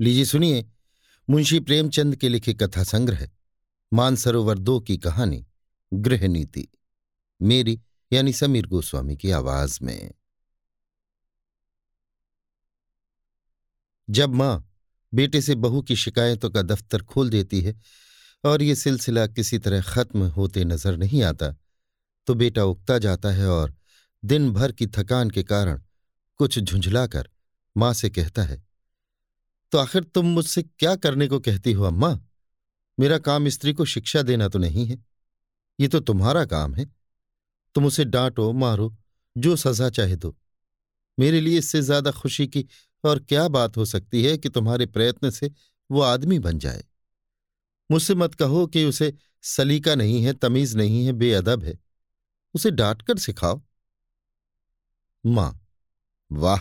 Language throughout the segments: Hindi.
लीजिए सुनिए, मुंशी प्रेमचंद के लिखे कथा संग्रह, मानसरोवर दो की कहानी, गृह नीति। मेरी, यानी समीर गोस्वामी की आवाज़ में। जब माँ बेटे से बहू की शिकायतों का दफ्तर खोल देती है और ये सिलसिला किसी तरह खत्म होते नज़र नहीं आता तो बेटा उगता जाता है और दिन भर की थकान के कारण कुछ झुंझलाकर माँ से कहता है तो आखिर तुम मुझसे क्या करने को कहती हो अम्मा? मेरा काम स्त्री को शिक्षा देना तो नहीं है। ये तो तुम्हारा काम है। तुम उसे डांटो, मारो, जो सजा चाहे दो। मेरे लिए इससे ज़्यादा खुशी की और क्या बात हो सकती है कि तुम्हारे प्रयत्न से वो आदमी बन जाए? मुझसे मत कहो कि उसे सलीका नहीं है, तमीज नहीं है, बेअदब है। उसे डांटकर सिखाओ। माँ, वाह,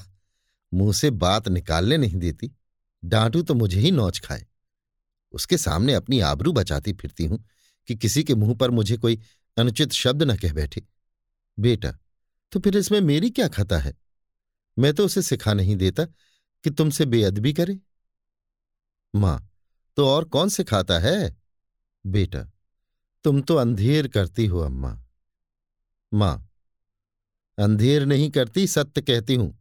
मुँह से बात निकालने नहीं देती। डांटू तो मुझे ही नौच खाए। उसके सामने अपनी आबरू बचाती फिरती हूँ कि किसी के मुँह पर मुझे कोई अनुचित शब्द न कह बैठे। बेटा तो फिर इसमें मेरी क्या खता है? मैं तो उसे सिखा नहीं देता कि तुमसे बेअदबी करे। माँ तो और कौन सिखाता है? बेटा, तुम तो अंधेर करती हो अम्मा। माँ, अंधेर नहीं करती, सत्य कहती हूँ।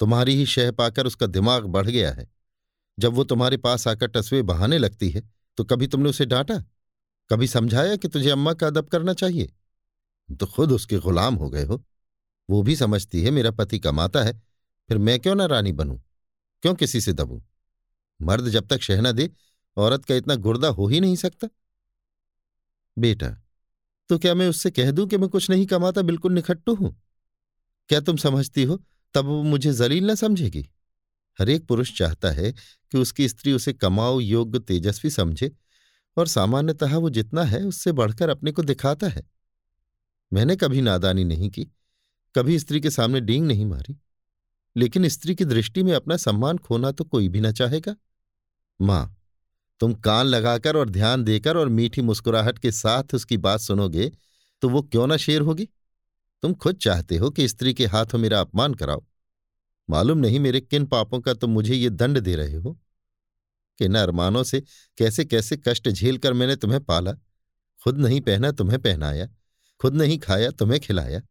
तुम्हारी ही शह पाकर उसका दिमाग बढ़ गया है। जब वो तुम्हारे पास आकर टसवे बहाने लगती है तो कभी तुमने उसे डांटा? कभी समझाया कि तुझे अम्मा का अदब करना चाहिए? तो खुद उसके गुलाम हो गए हो। वो भी समझती है मेरा पति कमाता है, फिर मैं क्यों ना रानी बनूं? क्यों किसी से दबूं? मर्द जब तक शहना दे, औरत का इतना गुर्दा हो ही नहीं सकता। बेटा तो क्या मैं उससे कह दूँ कि मैं कुछ नहीं कमाता, बिल्कुल निखट्टू हूँ? क्या तुम समझती हो, तब वो मुझे जलील ना समझेगी? हर एक पुरुष चाहता है कि उसकी स्त्री उसे कमाओ योग्य तेजस्वी समझे और सामान्यतः वो जितना है उससे बढ़कर अपने को दिखाता है। मैंने कभी नादानी नहीं की, कभी स्त्री के सामने डींग नहीं मारी, लेकिन स्त्री की दृष्टि में अपना सम्मान खोना तो कोई भी ना चाहेगा। माँ, तुम कान लगाकर और ध्यान देकर और मीठी मुस्कुराहट के साथ उसकी बात सुनोगे तो वो क्यों ना शेर होगी? तुम खुद चाहते हो कि स्त्री के हाथों मेरा अपमान कराओ। मालूम नहीं मेरे किन पापों का तुम मुझे ये दंड दे रहे हो। किन अरमानों से कैसे कैसे कष्ट झेल कर मैंने तुम्हें पाला? खुद नहीं पहना, तुम्हें पहनाया। खुद नहीं खाया, तुम्हें खिलाया।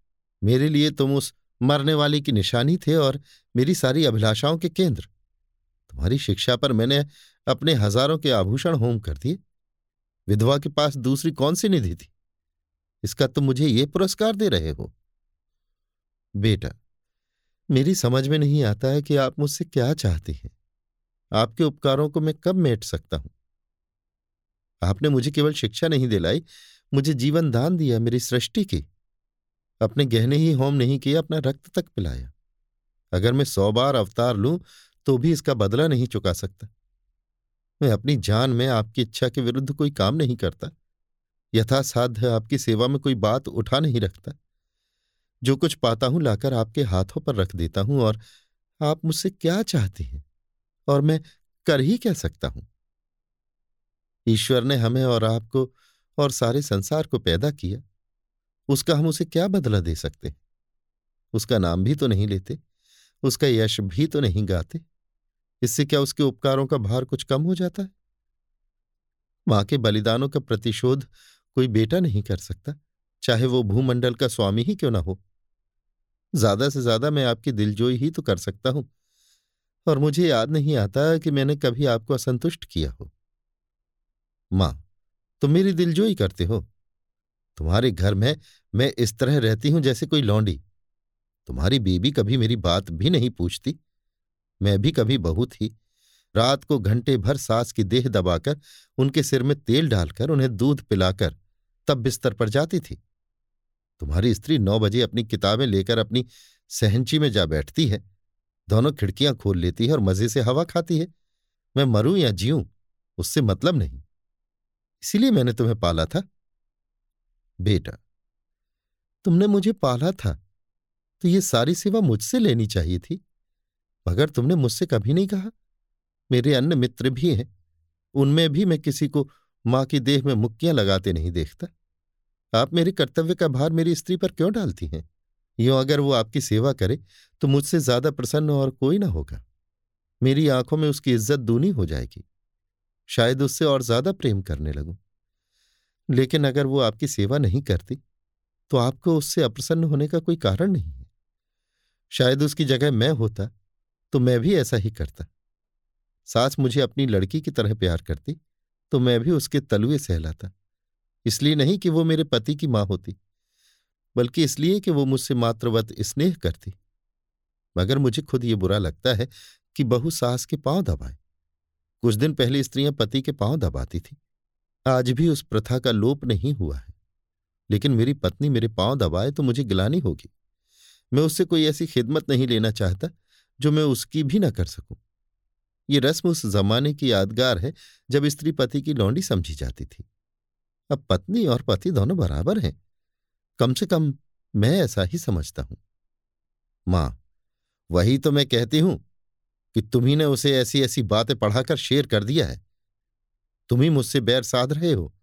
मेरे लिए तुम उस मरने वाली की निशानी थे और मेरी सारी अभिलाषाओं के केंद्र। तुम्हारी शिक्षा पर मैंने अपने हज़ारों के आभूषण होम कर दिए। विधवा के पास दूसरी कौन सी निधि थी? इसका तुम मुझे ये पुरस्कार दे रहे हो। बेटा मेरी समझ में नहीं आता है कि आप मुझसे क्या चाहते हैं। आपके उपकारों को मैं कब मेट सकता हूँ? आपने मुझे केवल शिक्षा नहीं दिलाई, मुझे जीवन दान दिया मेरी सृष्टि की। अपने गहने ही होम नहीं किया, अपना रक्त तक पिलाया। अगर मैं सौ बार अवतार लूँ तो भी इसका बदला नहीं चुका सकता। मैं अपनी जान में आपकी इच्छा के विरुद्ध कोई काम नहीं करता। यथासाध्य आपकी सेवा में कोई बात उठा नहीं रखता। जो कुछ पाता हूँ लाकर आपके हाथों पर रख देता हूँ और आप मुझसे क्या चाहते हैं? और मैं कर ही क्या सकता हूँ? ईश्वर ने हमें और आपको और सारे संसार को पैदा किया। उसका हम उसे क्या बदला दे सकते? उसका नाम भी तो नहीं लेते, उसका यश भी तो नहीं गाते। इससे क्या उसके उपकारों का भार कुछ कम हो जाता है? माँ के बलिदानों का प्रतिशोध कोई बेटा नहीं कर सकता, चाहे वो भूमंडल का स्वामी ही क्यों ना हो। ज़्यादा से ज़्यादा मैं आपकी दिलजोई ही तो कर सकता हूँ। और मुझे याद नहीं आता कि मैंने कभी आपको असंतुष्ट किया हो। माँ, तुम मेरी दिलजोई करते हो। तुम्हारे घर में मैं इस तरह रहती हूँ जैसे कोई लौंडी। तुम्हारी बीबी कभी मेरी बात भी नहीं पूछती। मैं भी कभी बहू थी रात को घंटे भर सास की देह दबाकर, उनके सिर में तेल डालकर, उन्हें दूध पिलाकर तब बिस्तर पर जाती थी। तुम्हारी स्त्री नौ बजे अपनी किताबें लेकर अपनी सहंची में जा बैठती है। दोनों खिड़कियाँ खोल लेती है और मज़े से हवा खाती है। मैं मरूं या जीऊं, उससे मतलब नहीं। इसीलिए मैंने तुम्हें पाला था। बेटा, तुमने मुझे पाला था तो ये सारी सेवा मुझसे लेनी चाहिए थी, मगर तुमने मुझसे कभी नहीं कहा। मेरे अन्य मित्र भी हैं, उनमें भी मैं किसी को माँ की देह में मुक्कियाँ लगाते नहीं देखता। आप मेरे कर्तव्य का भार मेरी स्त्री पर क्यों डालती हैं? यूँ अगर वो आपकी सेवा करे तो मुझसे ज़्यादा प्रसन्न और कोई ना होगा। मेरी आँखों में उसकी इज़्ज़त दूनी हो जाएगी। शायद उससे और ज़्यादा प्रेम करने लगूं। लेकिन अगर वो आपकी सेवा नहीं करती तो आपको उससे अप्रसन्न होने का कोई कारण नहीं है। शायद उसकी जगह मैं होता तो मैं भी ऐसा ही करता। सास मुझे अपनी लड़की की तरह प्यार करती तो मैं भी उसके तलुए सहलाता। इसलिए नहीं कि वो मेरे पति की माँ होती, बल्कि इसलिए कि वो मुझसे मात्रवत स्नेह करती। मगर मुझे खुद ये बुरा लगता है कि बहु सास के पाँव दबाए। कुछ दिन पहले स्त्रियाँ पति के पाँव दबाती थी। आज भी उस प्रथा का लोप नहीं हुआ है। लेकिन मेरी पत्नी मेरे पाँव दबाए तो मुझे गिलानी होगी। मैं उससे कोई ऐसी खिदमत नहीं लेना चाहता जो मैं उसकी भी ना कर सकूँ। ये रस्म उस जमाने की यादगार है जब स्त्री पति की लौंडी समझी जाती थी। अब पत्नी और पति दोनों बराबर हैं। कम से कम मैं ऐसा ही समझता हूँ। माँ, वही तो मैं कहती हूँ कि तुम्ही ने उसे ऐसी ऐसी बातें पढ़ाकर शेर कर दिया है। तुम ही मुझसे बैर साध रहे हो।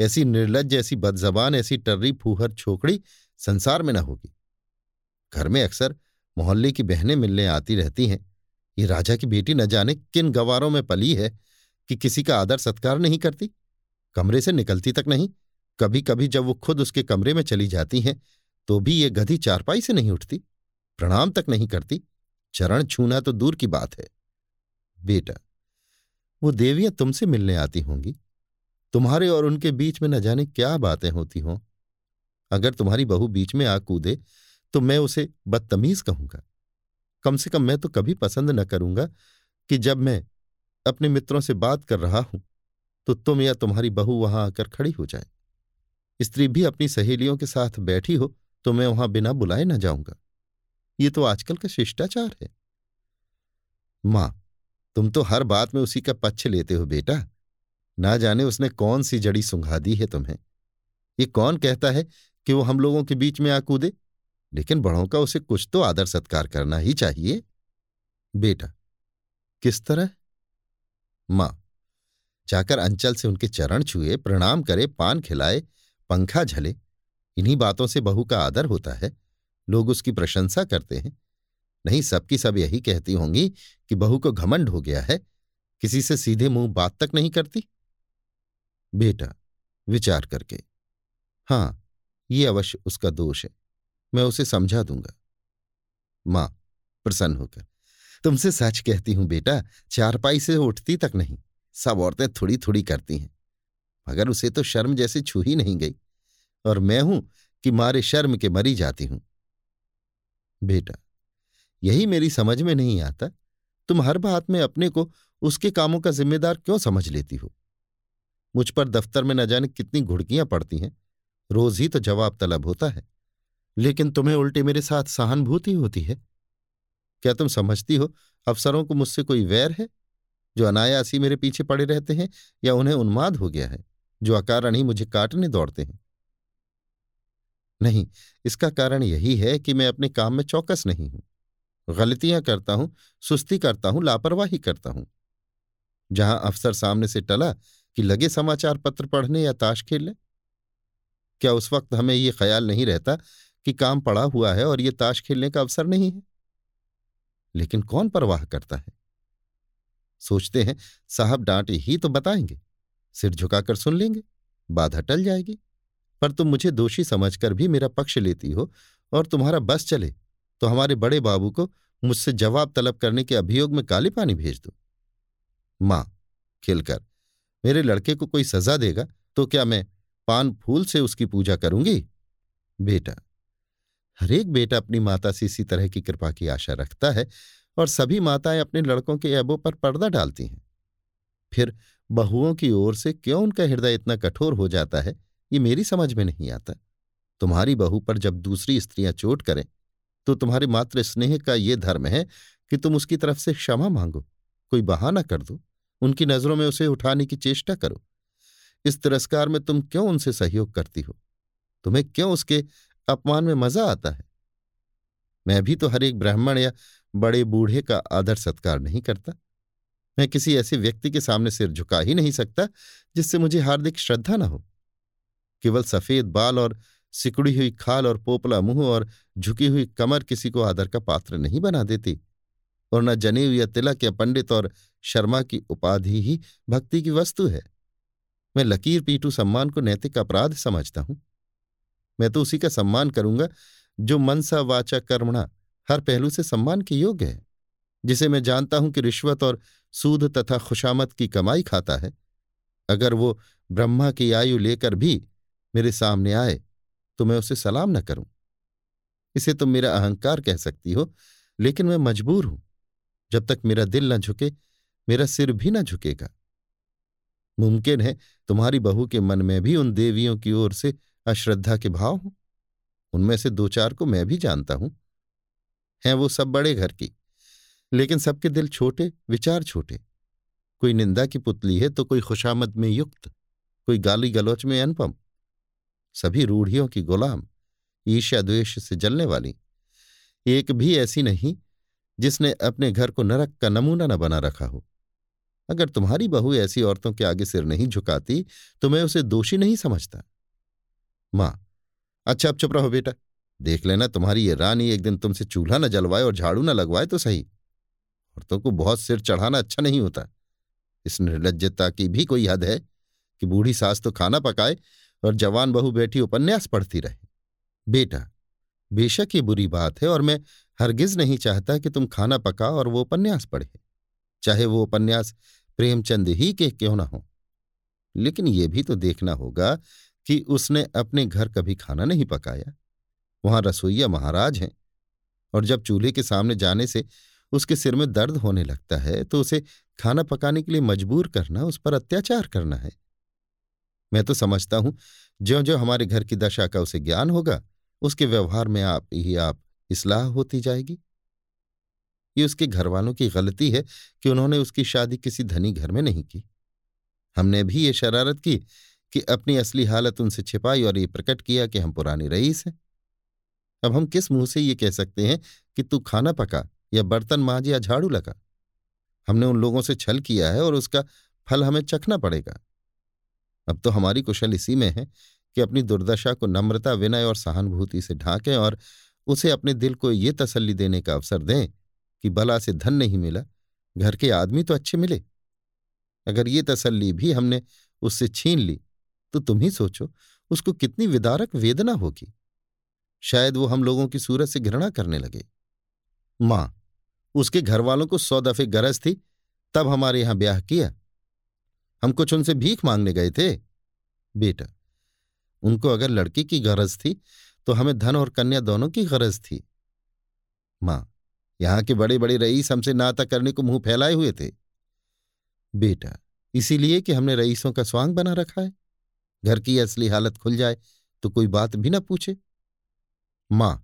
ऐसी निर्लज, ऐसी बदजबान, ऐसी टर्री, फूहर, छोकड़ी संसार में न होगी। घर में अक्सर मोहल्ले की बहनें मिलने आती रहती हैं। ये राजा की बेटी न जाने किन गवारों में पली है कि किसी का आदर सत्कार नहीं करती? कमरे से निकलती तक नहीं। कभी कभी जब वो खुद उसके कमरे में चली जाती हैं तो भी ये गधी चारपाई से नहीं उठती, प्रणाम तक नहीं करती। चरण छूना तो दूर की बात है। बेटा, वो देवियाँ तुमसे मिलने आती होंगी। तुम्हारे और उनके बीच में न जाने क्या बातें होती हों। अगर तुम्हारी बहू बीच में आ कूदे तो मैं उसे बदतमीज कहूँगा। कम से कम मैं तो कभी पसंद न करूँगा कि जब मैं अपने मित्रों से बात कर रहा हूँ। तो तुम या तुम्हारी बहू वहाँ आकर खड़ी हो जाए। स्त्री भी अपनी सहेलियों के साथ बैठी हो तो मैं वहाँ बिना बुलाए ना जाऊँगा। ये तो आजकल का शिष्टाचार है। माँ, तुम तो हर बात में उसी का पक्ष लेते हो बेटा। ना जाने उसने कौन सी जड़ी सुंघा दी है तुम्हें। ये कौन कहता है कि वो हम लोगों के बीच में आ कूदे लेकिन बड़ों का उसे कुछ तो आदर सत्कार करना ही चाहिए। बेटा, किस तरह? माँ जाकर अंचल से उनके चरण छुए, प्रणाम करे, पान खिलाए, पंखा झले। इन्हीं बातों से बहू का आदर होता है। लोग उसकी प्रशंसा करते हैं। नहीं, सबकी सब यही कहती होंगी कि बहू को घमंड हो गया है। किसी से सीधे मुँह बात तक नहीं करती? बेटा, विचार करके। हाँ, ये अवश्य उसका दोष है। मैं उसे समझा दूँगा। माँ, प्रसन्न होकर। तुमसे सच कहती हूँ बेटा, चारपाई से उठती तक नहीं। सब औरतें थोड़ी थोड़ी करती हैं। मगर उसे तो शर्म जैसे छू ही नहीं गई। और मैं हूँ कि मारे शर्म के मरी जाती हूँ। बेटा, यही मेरी समझ में नहीं आता। तुम हर बात में अपने को उसके कामों का जिम्मेदार क्यों समझ लेती हो? मुझ पर दफ्तर में न जाने कितनी घुड़कियाँ पड़ती हैं। रोज ही तो जवाब तलब होता है। लेकिन तुम्हें उल्टे मेरे साथ सहानुभूति होती है? क्या तुम समझती हो अफसरों को मुझसे कोई वैर है? जो अनायासी मेरे पीछे पड़े रहते हैं या उन्हें उन्माद हो गया है, जो अकारण ही मुझे काटने दौड़ते हैं। नहीं, इसका कारण यही है कि मैं अपने काम में चौकस नहीं हूँ। गलतियाँ करता हूँ, सुस्ती करता हूँ, लापरवाही करता हूँ। जहाँ अफसर सामने से टला कि लगे समाचार पत्र पढ़ने या ताश खेलने। क्या उस वक्त हमें ये ख्याल नहीं रहता कि काम पड़ा हुआ है और ये ताश खेलने का अवसर नहीं है? लेकिन कौन परवाह करता है? सोचते हैं, साहब डांटे ही तो बताएँगे, सिर झुकाकर सुन लेंगे, बाधा टल जाएगी। पर तुम मुझे दोषी समझकर भी मेरा पक्ष लेती हो और तुम्हारा बस चले तो हमारे बड़े बाबू को मुझसे जवाब तलब करने के अभियोग में काले पानी भेज दो। माँ, खिलकर, मेरे लड़के को कोई सजा देगा तो क्या मैं पान फूल से उसकी पूजा करूँगी? बेटा, हरेक बेटा अपनी माता से इसी तरह की कृपा की आशा रखता है और सभी माताएँ अपने लड़कों के ऐबों पर पर्दा डालती हैं। फिर बहुओं की ओर से क्यों उनका हृदय इतना कठोर हो जाता है, ये मेरी समझ में नहीं आता। तुम्हारी बहू पर जब दूसरी स्त्रियाँ चोट करें तो तुम्हारे मात्र स्नेह का ये धर्म है कि तुम उसकी तरफ़ से क्षमा मांगो, कोई बहाना कर दो, उनकी नज़रों में उसे उठाने की चेष्टा करो। इस तिरस्कार में तुम क्यों उनसे सहयोग करती हो? तुम्हें क्यों उसके अपमान में मज़ा आता है? मैं भी तो हर एक ब्राह्मण या बड़े बूढ़े का आदर सत्कार नहीं करता। मैं किसी ऐसे व्यक्ति के सामने सिर झुका ही नहीं सकता, जिससे मुझे हार्दिक श्रद्धा न हो। केवल सफ़ेद बाल और सिकुड़ी हुई खाल और पोपला मुँह और झुकी हुई कमर किसी को आदर का पात्र नहीं बना देती, और न जनेऊ या तिलक या पंडित और शर्मा की उपाधि ही भक्ति की वस्तु है। मैं लकीर पीटू सम्मान को नैतिक अपराध समझता हूँ। मैं तो उसी का सम्मान करूँगा, जो मनसा वाचा कर्मणा हर पहलू से सम्मान के योग्य है, जिसे मैं जानता हूँ कि रिश्वत और सूद तथा खुशामत की कमाई खाता है। अगर वो ब्रह्मा की आयु लेकर भी मेरे सामने आए तो मैं उसे सलाम न करूँ। इसे तुम मेरा अहंकार कह सकती हो, लेकिन मैं मजबूर हूँ, जब तक मेरा दिल न झुके, मेरा सिर भी न झुकेगा। मुमकिन है तुम्हारी बहू के मन में भी उन देवियों की ओर से अश्रद्धा के भाव हों। उनमें से दो चार को मैं भी जानता हूँ। हैं वो सब बड़े घर की। लेकिन सबके दिल छोटे, विचार छोटे। कोई निंदा की पुतली है तो कोई खुशामद में युक्त, कोई गाली गलोच में अनुपम। सभी रूढ़ियों की गुलाम, ईर्ष्या द्वेष से जलने वाली। एक भी ऐसी नहीं, जिसने अपने घर को नरक का नमूना न बना रखा हो। अगर तुम्हारी बहू ऐसी औरतों के आगे सिर नहीं झुकाती तो मैं उसे दोषी नहीं समझता। माँ अच्छा अब चुप रहो बेटा। देख लेना, तुम्हारी ये रानी एक दिन तुमसे चूल्हा न जलवाए और झाड़ू न लगवाए तो सही। औरतों को बहुत सिर चढ़ाना अच्छा नहीं होता। इस निर्लजता की भी कोई हद है कि बूढ़ी सास तो खाना पकाए और जवान बहू बैठी उपन्यास पढ़ती रहे। बेटा, बेशक ये बुरी बात है और मैं हरगिज नहीं चाहता कि तुम खाना पकाओ और वो उपन्यास पढ़े। चाहे वो उपन्यास प्रेमचंद ही के क्यों ना हो। लेकिन ये भी तो देखना होगा कि उसने अपने घर कभी खाना नहीं पकाया। वहाँ रसोईया महाराज हैं। और जब चूल्हे के सामने जाने से उसके सिर में दर्द होने लगता है तो उसे खाना पकाने के लिए मजबूर करना, उस पर अत्याचार करना है। मैं तो समझता हूँ ज्यो ज्यो हमारे घर की दशा का उसे ज्ञान होगा, उसके व्यवहार में आप ही आप इसलाह होती जाएगी। ये उसके घर वालों की गलती है कि उन्होंने उसकी शादी किसी धनी घर में नहीं की। हमने भी ये शरारत की कि अपनी असली हालत उनसे छिपाई और ये प्रकट किया कि हम पुरानी रईस हैं। अब हम किस मुँह से ये कह सकते हैं कि तू खाना पका या बर्तन मांझ या झाड़ू लगा? हमने उन लोगों से छल किया है और उसका फल हमें चखना पड़ेगा। अब तो हमारी कुशल इसी में है कि अपनी दुर्दशा को नम्रता, विनय और सहानुभूति से ढांकें और उसे अपने दिल को ये तसल्ली देने का अवसर दें कि बला से धन नहीं मिला, घर के आदमी तो अच्छे मिले। अगर ये तसल्ली भी हमने उससे छीन ली तो तुम ही सोचो, उसको कितनी विदारक वेदना होगी। शायद वो हम लोगों की सूरत से घृणा करने लगे। माँ, उसके घर वालों को सौ दफे गरज थी, तब हमारे यहाँ ब्याह किया। हम कुछ उनसे भीख मांगने गए थे। बेटा, उनको अगर लड़की की गरज थी तो हमें धन और कन्या दोनों की गरज थी। माँ, यहाँ के बड़े बड़े रईस हमसे नाता करने को मुँह फैलाए हुए थे। बेटा, इसीलिए कि हमने रईसों का स्वांग बना रखा है। घर की असली हालत खुल जाए तो कोई बात भी ना पूछे। माँ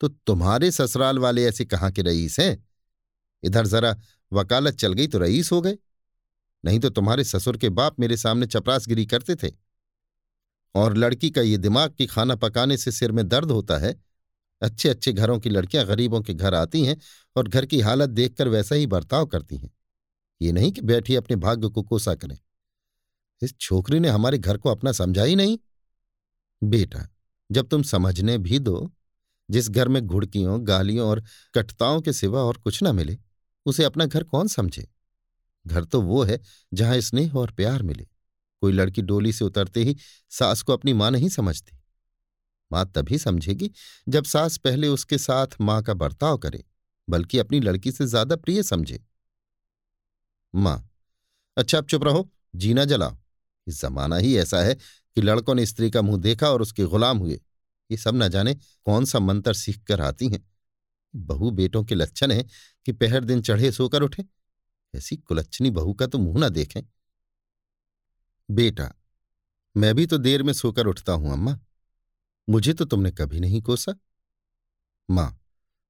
तो तुम्हारे ससुराल वाले ऐसे कहाँ के रईस हैं? इधर जरा वकालत चल गई तो रईस हो गए। नहीं तो तुम्हारे ससुर के बाप मेरे सामने चपरासगिरी करते थे। और लड़की का ये दिमाग कि खाना पकाने से सिर में दर्द होता है। अच्छे अच्छे घरों की लड़कियाँ गरीबों के घर आती हैं और घर की हालत देखकर वैसा ही बर्ताव करती हैं। ये नहीं कि बैठी अपने भाग्य को कोसा करें। इस छोकरी ने हमारे घर को अपना समझा ही नहीं। बेटा, जब तुम समझने भी दो जिस घर में घुड़कियों, गालियों और कटताओं के सिवा और कुछ न मिले, उसे अपना घर कौन समझे? घर तो वो है जहाँ स्नेह और प्यार मिले। कोई लड़की डोली से उतरते ही सास को अपनी माँ नहीं समझती। माँ तभी समझेगी जब सास पहले उसके साथ माँ का बर्ताव करे, बल्कि अपनी लड़की से ज़्यादा प्रिय समझे। माँ अच्छा अब चुप रहो, जीना जलाओ। इस जमाना ही ऐसा है कि लड़कों ने स्त्री का मुँह देखा और उसके गुलाम हुए। ये सब न जाने कौन सा मंत्र सीख कर आती हैं। बहू बेटों के लक्षण है कि पहर दिन चढ़े सोकर उठे। ऐसी कुलच्छनी बहू का तो मुँह ना देखें। बेटा, मैं भी तो देर में सोकर उठता हूँ अम्मा। मुझे तो तुमने कभी नहीं कोसा। माँ,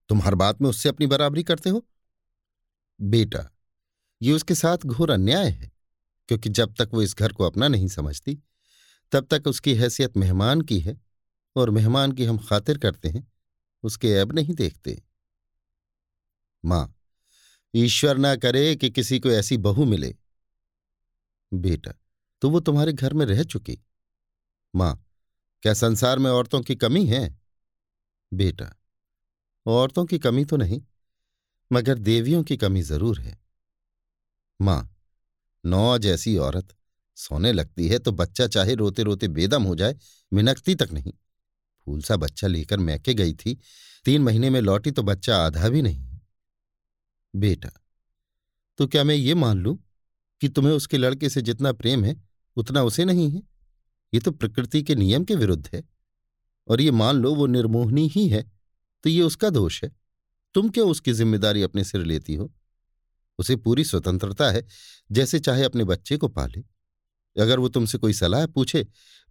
तुम हर बात में उससे अपनी बराबरी करते हो। बेटा, ये उसके साथ घोर अन्याय है, क्योंकि जब तक वो इस घर को अपना नहीं समझती, तब तक उसकी हैसियत मेहमान की है। और मेहमान की हम खातिर करते हैं, उसके ऐब नहीं देखते। माँ, ईश्वर ना करे कि किसी को ऐसी बहू मिले। बेटा तो वो तुम्हारे घर में रह चुकी। माँ, क्या संसार में औरतों की कमी है? बेटा, औरतों की कमी तो नहीं, मगर देवियों की कमी ज़रूर है। माँ, नौ जैसी औरत, सोने लगती है तो बच्चा चाहे रोते रोते बेदम हो जाए, मिनकती तक नहीं। फूल सा बच्चा लेकर मैके गई थी। तीन महीने में लौटी तो बच्चा आधा भी नहीं। बेटा तो क्या मैं ये मान लूँ कि तुम्हें उसके लड़के से जितना प्रेम है, उतना उसे नहीं है? ये तो प्रकृति के नियम के विरुद्ध है। और ये मान लो वो निर्मोहनी ही है तो ये उसका दोष है। तुम क्यों उसकी ज़िम्मेदारी अपने सिर लेती हो? उसे पूरी स्वतंत्रता है, जैसे चाहे अपने बच्चे को पाले। अगर वो तुमसे कोई सलाह पूछे,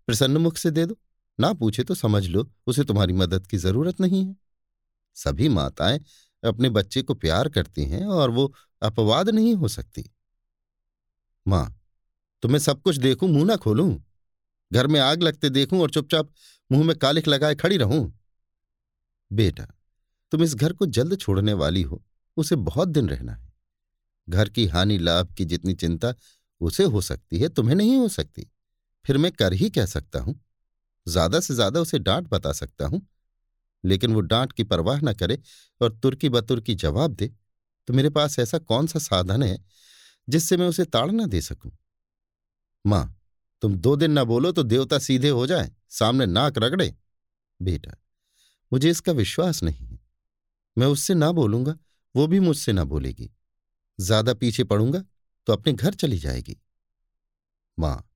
प्रसन्न मुख से दे दो। ना पूछे तो समझ लो, उसे तुम्हारी मदद की ज़रूरत नहीं है। सभी माताएँ अपने बच्चे को प्यार करती हैं और वो अपवाद नहीं हो सकती। माँ तो मैं सब कुछ देखूँ, मुँह ना खोलूं? घर में आग लगते देखूँ और चुपचाप मुँह में कालिख लगाए खड़ी रहूँ? बेटा, तुम इस घर को जल्द छोड़ने वाली हो, उसे बहुत दिन रहना है। घर की हानि लाभ की जितनी चिंता उसे हो सकती है, तुम्हें नहीं हो सकती। फिर मैं कर ही कह सकता हूँ? ज़्यादा से ज़्यादा उसे डांट बता सकता हूँ। लेकिन वो डांट की परवाह न करे और तुर्की बतुर्की जवाब दे तो मेरे पास ऐसा कौन सा साधन है जिससे मैं उसे ताड़ना दे सकूँ? माँ, तुम दो दिन ना बोलो तो देवता सीधे हो जाए, सामने नाक रगड़े। बेटा, मुझे इसका विश्वास नहीं है। मैं उससे ना बोलूँगा, वो भी मुझसे ना बोलेगी। ज़्यादा पीछे पड़ूँगा तो अपने घर चली जाएगी। माँ,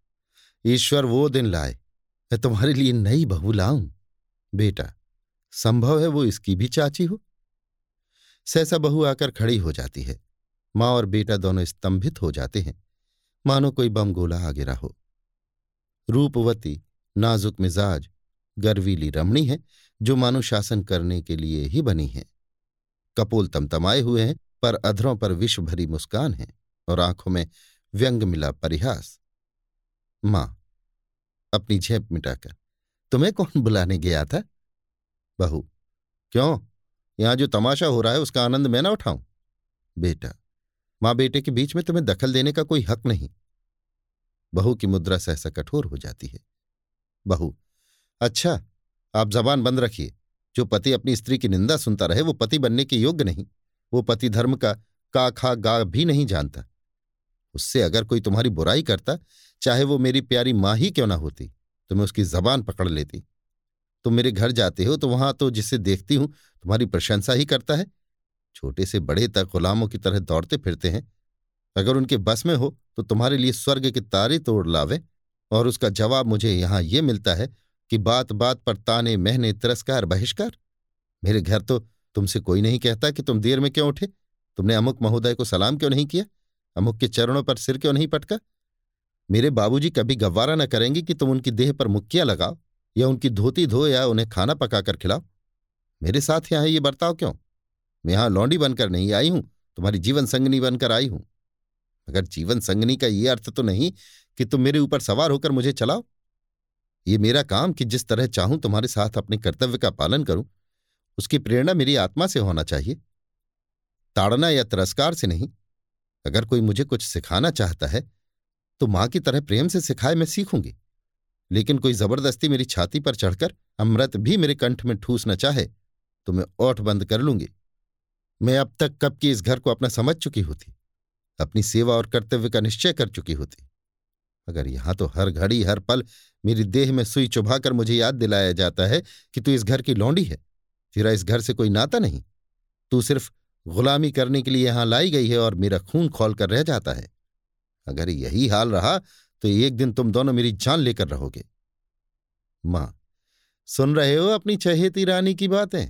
ईश्वर वो दिन लाए मैं तुम्हारे लिए नई बहू लाऊं। बेटा, संभव है वो इसकी भी चाची हो। सहसा बहू आकर खड़ी हो जाती है। माँ और बेटा दोनों स्तंभित हो जाते हैं। मानो कोई बम गोला आ गिरा हो। रूपवती, नाजुक मिजाज, गर्वीली रमणी है, जो मानो शासन करने के लिए ही बनी है। कपोल तमतमाए हुए हैं, पर अधरों पर विष भरी मुस्कान है और आँखों में व्यंग मिला परिहास। माँ अपनी झेप मिटाकर। तुम्हें कौन बुलाने गया था? बहू, क्यों? यहाँ जो तमाशा हो रहा है, उसका आनंद मैं ना उठाऊं? बेटा, माँ बेटे के बीच में तुम्हें दखल देने का कोई हक नहीं। बहू की मुद्रा सहसा कठोर हो जाती है। बहू अच्छा आप जबान बंद रखिए। जो पति अपनी स्त्री की निंदा सुनता रहे, वो पति बनने के योग्य नहीं। वो पति धर्म का का खा गा भी नहीं जानता। उससे अगर कोई तुम्हारी बुराई करता, चाहे वो मेरी प्यारी माँ ही क्यों ना होती तो मैं उसकी जबान पकड़ लेती। तुम मेरे घर जाते हो तो वहाँ तो जिसे देखती हूँ, तुम्हारी प्रशंसा ही करता है। छोटे से बड़े तक गुलामों की तरह दौड़ते फिरते हैं। अगर उनके बस में हो तो तुम्हारे लिए स्वर्ग के तारे तोड़ लावे। और उसका जवाब मुझे यहाँ ये मिलता है कि बात बात पर ताने, महने, तिरस्कार, बहिष्कार। मेरे घर तो तुमसे कोई नहीं कहता कि तुम देर में क्यों उठे? तुमने अमुक महोदय को सलाम क्यों नहीं किया? अमुक के चरणों पर सिर क्यों नहीं पटका? मेरे बाबूजी कभी गवारा न करेंगे कि तुम उनकी देह पर मुक्किया लगाओ, या उनकी धोती धो या उन्हें खाना पकाकर खिलाओ। मेरे साथ यहाँ ये बर्ताव क्यों? मैं यहाँ लौंडी बनकर नहीं आई हूँ, तुम्हारी जीवन संगनी बनकर आई हूँ। मगर जीवन संगनी का ये अर्थ तो नहीं कि तुम मेरे ऊपर सवार होकर मुझे चलाओ। ये मेरा काम कि जिस तरह चाहूँ तुम्हारे साथ अपने कर्तव्य का पालन करूँ, उसकी प्रेरणा मेरी आत्मा से होना चाहिए। ताड़ना या तिरस्कार से नहीं अगर कोई मुझे कुछ सिखाना चाहता है तो माँ की तरह प्रेम से सिखाए मैं सीखूँगी। लेकिन कोई ज़बरदस्ती मेरी छाती पर चढ़कर अमृत भी मेरे कंठ में ठूस न चाहे तो मैं ओठ बंद कर लूँगी। मैं अब तक कब की इस घर को अपना समझ चुकी होती, अपनी सेवा और कर्तव्य का निश्चय कर चुकी होती। अगर यहाँ तो हर घड़ी, हर पल मेरी देह में सुई चुभाकर मुझे याद दिलाया जाता है कि तू इस घर की लौंडी है, तेरा इस घर से कोई नाता नहीं। तू सिर्फ़ गुलामी करने के लिए यहाँ लाई गई है और मेरा खून खोल कर रह जाता है। अगर यही हाल रहा तो एक दिन तुम दोनों मेरी जान लेकर रहोगे। माँ, सुन रहे हो अपनी चहेती रानी की बातें?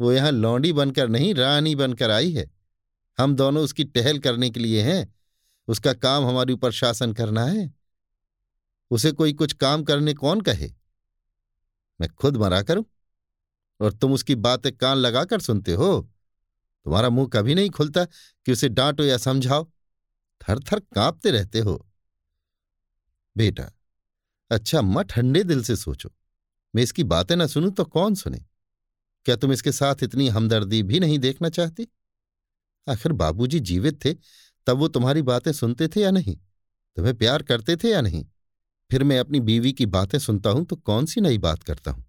वो यहाँ लौंडी बनकर नहीं, रानी बनकर आई है। हम दोनों उसकी टहल करने के लिए हैं। उसका काम हमारे ऊपर शासन करना है। उसे कोई कुछ काम करने कौन कहे? मैं खुद मरा करूँ? और तुम उसकी बातें कान लगाकर सुनते हो? तुम्हारा मुँह कभी नहीं खुलता कि उसे डांटो या समझाओ। थर थर कांपते रहते हो। बेटा अच्छा अम्मा ठंडे दिल से सोचो। मैं इसकी बातें ना सुनूं तो कौन सुने? क्या तुम इसके साथ इतनी हमदर्दी भी नहीं देखना चाहती? आखिर बाबूजी जीवित थे, तब वो तुम्हारी बातें सुनते थे या नहीं? तुम्हें प्यार करते थे या नहीं? फिर मैं अपनी बीवी की बातें सुनता हूँ तो कौन सी नई बात करता हूँ?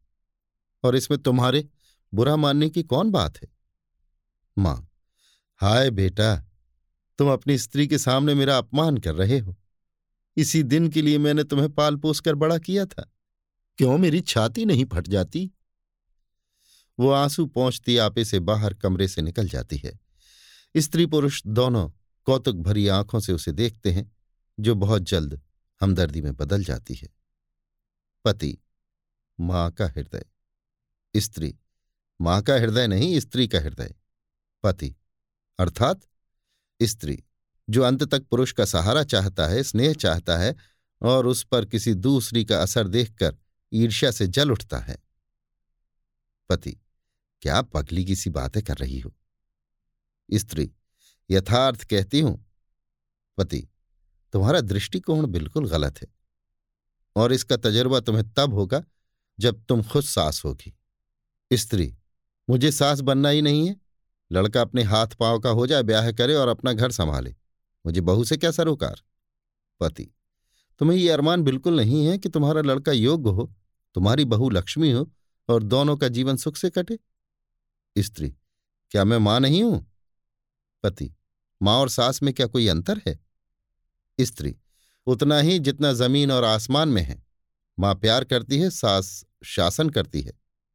और इसमें तुम्हारे बुरा मानने की कौन बात है? माँ, हाय बेटा, तुम अपनी स्त्री के सामने मेरा अपमान कर रहे हो। इसी दिन के लिए मैंने तुम्हें पाल पोस कर बड़ा किया था। क्यों मेरी छाती नहीं फट जाती? वो आँसू पहुँचती आपे से बाहर कमरे से निकल जाती है। स्त्री पुरुष दोनों कौतुक भरी आँखों से उसे देखते हैं, जो बहुत जल्द हमदर्दी में बदल जाती है। पति, माँ का हृदय। स्त्री, माँ का हृदय नहीं, स्त्री का हृदय। पति, अर्थात स्त्री, जो अंत तक पुरुष का सहारा चाहता है, स्नेह चाहता है और उस पर किसी दूसरी का असर देखकर ईर्ष्या से जल उठता है। पति, क्या पगली की सी बातें कर रही हो? स्त्री, यथार्थ कहती हूँ, पति, तुम्हारा दृष्टिकोण बिल्कुल गलत है और इसका तजुर्बा तुम्हें तब होगा जब तुम खुद सास होगी। स्त्री, मुझे सास बनना ही नहीं है। लड़का अपने हाथ पाँव का हो जाए, ब्याह करे और अपना घर संभाले। मुझे बहू से क्या सरोकार? पति, तुम्हें ये अरमान बिल्कुल नहीं है कि तुम्हारा लड़का योग्य हो, तुम्हारी बहू लक्ष्मी हो और दोनों का जीवन सुख से कटे? स्त्री, क्या मैं माँ नहीं हूँ? पति, माँ और सास में क्या कोई अंतर है? स्त्री, उतना ही जितना ज़मीन और आसमान में है। माँ प्यार करती है, सास शासन करती है।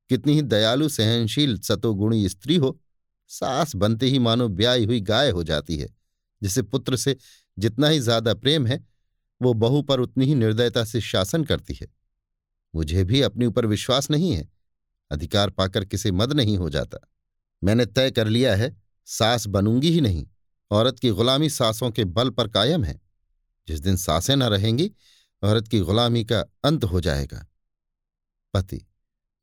कितनी ही दयालु, सहनशील, सतोगुणी स्त्री हो सास बनते ही मानो ब्याई हुई गाय हो जाती है, जिसे पुत्र से जितना ही ज़्यादा प्रेम है, वो बहू पर उतनी ही निर्दयता से शासन करती है। मुझे भी अपने ऊपर विश्वास नहीं है, अधिकार पाकर किसे मद नहीं हो जाता। मैंने तय कर लिया है, सास बनूँगी ही नहीं, औरत की गुलामी सासों के बल पर कायम है। जिस दिन सासें न रहेंगी, औरत की गुलामी का अंत हो जाएगा। पति,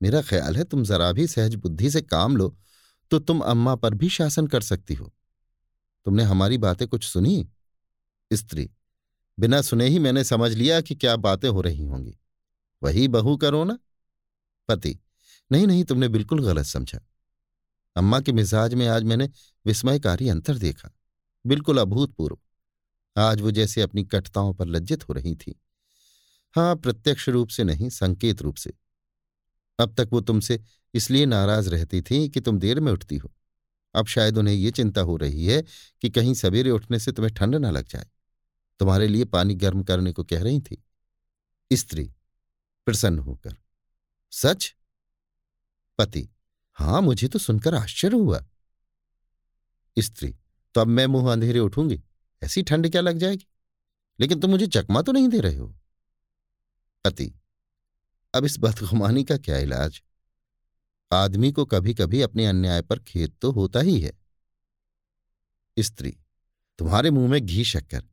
मेरा ख्याल है तुम जरा भी सहज बुद्धि से काम लो तो तुम अम्मा पर भी शासन कर सकती हो। तुमने हमारी बातें कुछ सुनी? स्त्री, बिना सुने ही मैंने समझ लिया कि क्या बातें हो रही होंगी। वही बहू करो ना पति, नहीं नहीं, तुमने बिल्कुल गलत समझा। अम्मा के मिजाज में आज मैंने विस्मयकारी अंतर देखा। बिल्कुल अभूतपूर्व। आज वो जैसे अपनी कटताओं पर लज्जित हो रही थी। हाँ प्रत्यक्ष रूप से नहीं, संकेत रूप से। अब तक वो तुमसे इसलिए नाराज़ रहती थी कि तुम देर में उठती हो। अब शायद उन्हें ये चिंता हो रही है कि कहीं सवेरे उठने से तुम्हें ठंड ना लग जाए। तुम्हारे लिए पानी गर्म करने को कह रही थी। स्त्री, प्रसन्न होकर, सच? पति, हाँ, मुझे तो सुनकर आश्चर्य हुआ। स्त्री तो अब मैं मुँह अंधेरे उठूँगी? ऐसी ठंड क्या लग जाएगी? लेकिन तुम मुझे चकमा तो नहीं दे रहे हो। पति, अब इस बदगुमानी का क्या इलाज? आदमी को कभी कभी अपने अन्याय पर खेत तो होता ही है। स्त्री, तुम्हारे मुँह में घी शक्कर।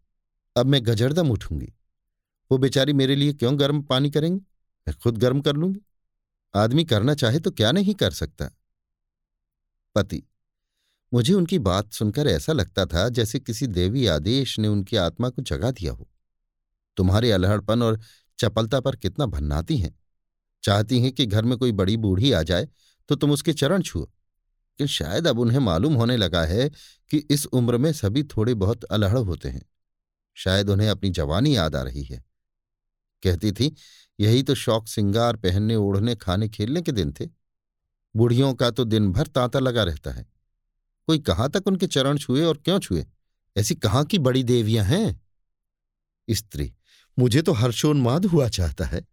अब मैं गजरदम उठूँगी। वो बेचारी मेरे लिए क्यों गर्म पानी करेंगी? मैं खुद गर्म कर लूँगी। आदमी करना चाहे तो क्या नहीं कर सकता? पति, मुझे उनकी बात सुनकर ऐसा लगता था जैसे किसी देवी आदेश ने उनकी आत्मा को जगा दिया हो। तुम्हारे अलहड़पन और चपलता पर कितना भन्नाती हैं। चाहती हैं कि घर में कोई बड़ी बूढ़ी आ जाए तो तुम उसके चरण छुओ। लेकिन शायद अब उन्हें मालूम होने लगा है कि इस उम्र में सभी थोड़े बहुत अलहड़ होते हैं। शायद उन्हें अपनी जवानी याद आ रही है। कहती थी, यही तो शौक सिंगार पहनने, ओढ़ने, खाने, खेलने के दिन थे। बूढ़ियों का तो दिन भर तांता लगा रहता है। कोई कहाँ तक उनके चरण छुए और क्यों छुए? ऐसी कहाँ की बड़ी देवियाँ हैं? स्त्री, मुझे तो हर्षोन्माद हुआ चाहता है।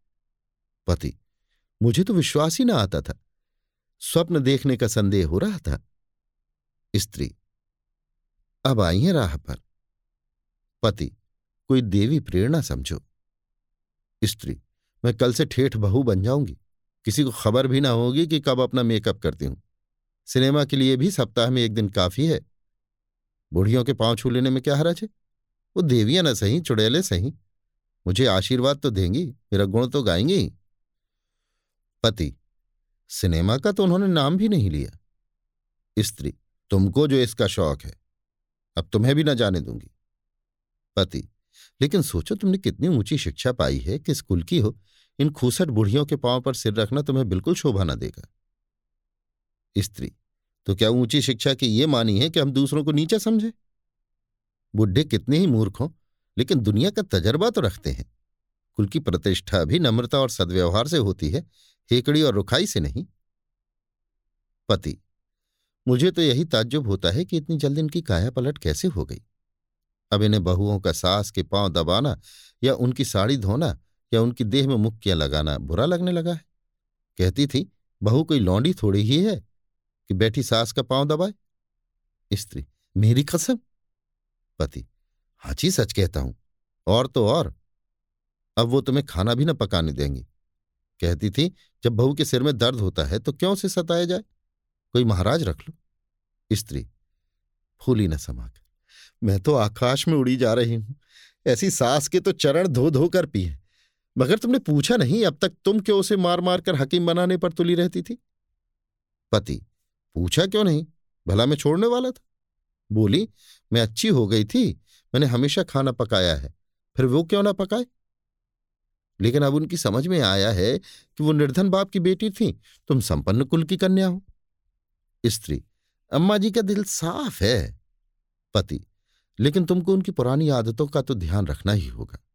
पति मुझे तो विश्वास ही ना आता था। स्वप्न देखने का संदेह हो रहा था। स्त्री, अब आई है राह पर। पति, कोई देवी प्रेरणा समझो। स्त्री, मैं कल से ठेठ बहू बन जाऊँगी। किसी को खबर भी ना होगी कि कब अपना मेकअप करती हूँ। सिनेमा के लिए भी सप्ताह में एक दिन काफ़ी है। बुढ़ियों के पाँव छू लेने में क्या हरज है? वो देवियाँ ना सही, चुड़ैले सही। मुझे आशीर्वाद तो देंगी, मेरा गुण तो गाएँगी पति, सिनेमा का तो उन्होंने नाम भी नहीं लिया। स्त्री, तुमको जो इसका शौक है, अब तुम्हें भी न जाने दूँगी। पति, लेकिन सोचो तुमने कितनी ऊँची शिक्षा पाई है किस कुल की हो, इन खूसट बुढ़ियों के पाँव पर सिर रखना तुम्हें बिल्कुल शोभा न देगा। स्त्री तो क्या ऊँची शिक्षा की ये मानी है कि हम दूसरों को नीचा समझे? बुढ़े कितने ही मूर्ख हों, लेकिन दुनिया का तजर्बा तो रखते हैं। कुल की प्रतिष्ठा भी नम्रता और सद्व्यवहार से होती है हेकड़ी और रुखाई से नहीं। पति, मुझे तो यही ताज्जुब होता है कि इतनी जल्दी इनकी काया पलट कैसे हो गई? अब इन्हें बहुओं का सास के पाँव दबाना या उनकी साड़ी धोना या उनकी देह में मुक्कियाँ लगाना बुरा लगने लगा है। कहती थी, बहू कोई लौंडी थोड़ी ही है कि बैठी सास का पाँव दबाए? स्त्री, मेरी कसम? पति हाची सच कहता हूँ। और तो और। अब वो तुम्हें खाना भी न पकाने देंगी। कहती थी, जब बहू के सिर में दर्द होता है तो क्यों से सताया जाए? कोई महाराज रख लो। स्त्री, फूली न समाकर। मैं तो आकाश में उड़ी जा रही हूँ। ऐसी सास के तो चरण धो धो कर पिए मगर तुमने पूछा नहीं, अब तक तुम क्यों उसे मार मार कर हकीम बनाने पर तुली रहती थी? पति, पूछा क्यों नहीं? भला मैं छोड़ने वाला था? बोली, मैं अच्छी हो गई थी। मैंने हमेशा खाना पकाया है। फिर वो क्यों ना पकाए? लेकिन अब उनकी समझ में आया है कि वो निर्धन बाप की बेटी थी, तुम संपन्न कुल की कन्या हो। स्त्री, अम्मा जी का दिल साफ़ है, पति, लेकिन तुमको उनकी पुरानी आदतों का तो ध्यान रखना ही होगा।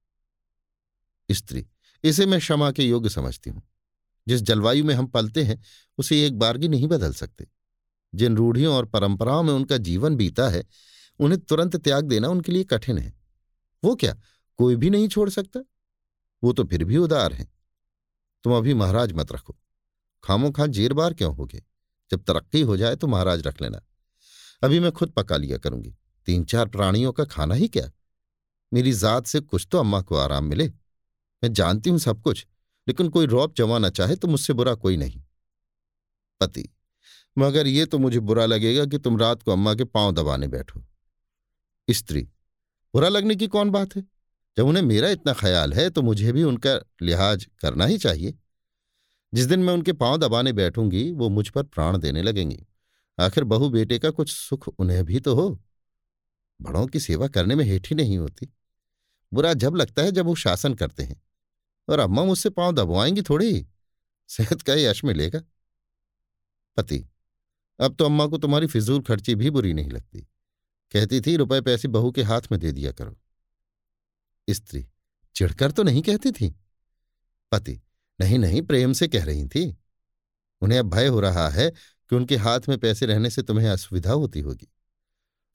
स्त्री, इसे मैं क्षमा के योग्य समझती हूँ। जिस जलवायु में हम पलते हैं, उसे एक बारगी नहीं बदल सकते। जिन रूढ़ियों और परंपराओं में उनका जीवन बीता है, उन्हें तुरंत त्याग देना उनके लिए कठिन है। वो क्या, कोई भी नहीं छोड़ सकता? वो तो फिर भी उदार हैं। तुम अभी महाराज मत रखो। खामो खां जेर बार क्यों होगे? जब तरक्की हो जाए तो महाराज रख लेना। अभी मैं खुद पका लिया करूँगी। तीन चार प्राणियों का खाना ही क्या? मेरी जात से कुछ तो अम्मा को आराम मिले। मैं जानती हूँ सब कुछ, लेकिन कोई रौब जमाना चाहे तो मुझसे बुरा कोई नहीं। पति, मगर ये तो मुझे बुरा लगेगा कि तुम रात को अम्मा के पाँव दबाने बैठो। स्त्री, बुरा लगने की कौन बात है? जब उन्हें मेरा इतना ख्याल है तो मुझे भी उनका लिहाज करना ही चाहिए। जिस दिन मैं उनके पाँव दबाने बैठूँगी, वो मुझ पर प्राण देने लगेंगी। आखिर बहू बेटे का कुछ सुख उन्हें भी तो हो। बड़ों की सेवा करने में हेठी नहीं होती। बुरा जब लगता है जब वो शासन करते हैं। और अम्मा मुझसे पाँव दबवाएँगी थोड़ी सेहत का यश मिलेगा। पति, अब तो अम्मा को तुम्हारी फिजूल खर्ची भी बुरी नहीं लगती। कहती थी, रुपए पैसे बहू के हाथ में दे दिया करो। स्त्री चिढ़कर तो नहीं कहती थी। पति, नहीं नहीं, प्रेम से कह रही थी। उन्हें अब भय हो रहा है कि उनके हाथ में पैसे रहने से तुम्हें असुविधा होती होगी।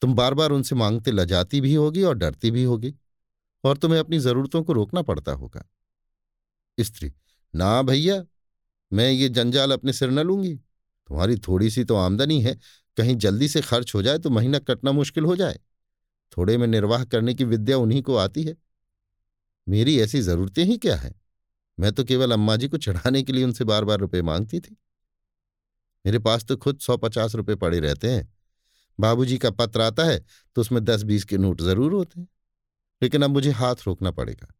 तुम बार बार उनसे मांगते लजाती भी होगी और डरती भी होगी, और तुम्हें अपनी जरूरतों को रोकना पड़ता होगा। स्त्री, ना भैया, मैं ये जंजाल अपने सिर न लूँगी। तुम्हारी थोड़ी सी तो आमदनी है, कहीं जल्दी से खर्च हो जाए तो महीना कटना मुश्किल हो जाए। थोड़े में निर्वाह करने की विद्या उन्हीं को आती है। मेरी ऐसी जरूरतें ही क्या है? मैं तो केवल अम्मा जी को चढ़ाने के लिए उनसे बार बार रुपए मांगती थी। मेरे पास तो खुद सौ पचास रुपये पड़े रहते हैं। बाबूजी का पत्र आता है तो उसमें दस बीस के नोट ज़रूर होते हैं। लेकिन अब मुझे हाथ रोकना पड़ेगा।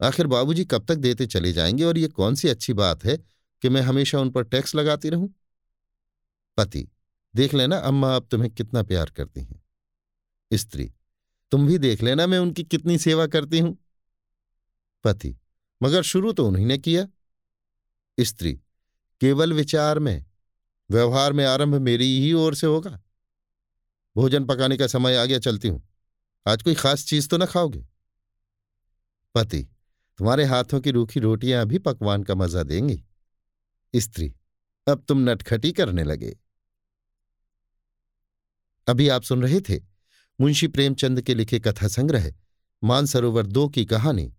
आखिर बाबूजी कब तक देते चले जाएँगे और ये कौन सी अच्छी बात है कि मैं हमेशा उन पर टैक्स लगाती रहूँ? पति, देख लेना अम्मा अब तुम्हें कितना प्यार करती हैं। स्त्री, तुम भी देख लेना मैं उनकी कितनी सेवा करती हूँ। पति, मगर शुरू तो उन्हीं ने किया। स्त्री, केवल विचार में, व्यवहार में आरंभ मेरी ही ओर से होगा। भोजन पकाने का समय आ गया, चलती हूँ। आज कोई खास चीज़ तो ना खाओगे। पति, तुम्हारे हाथों की रूखी रोटियाँ अभी पकवान का मज़ा देंगी। स्त्री, अब तुम नटखटी करने लगे। अभी आप सुन रहे थे मुंशी प्रेमचंद के लिखे कथा संग्रह मानसरोवर दो की कहानी।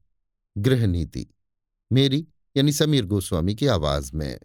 गृह नीति मेरी यानी समीर गोस्वामी की आवाज़ में।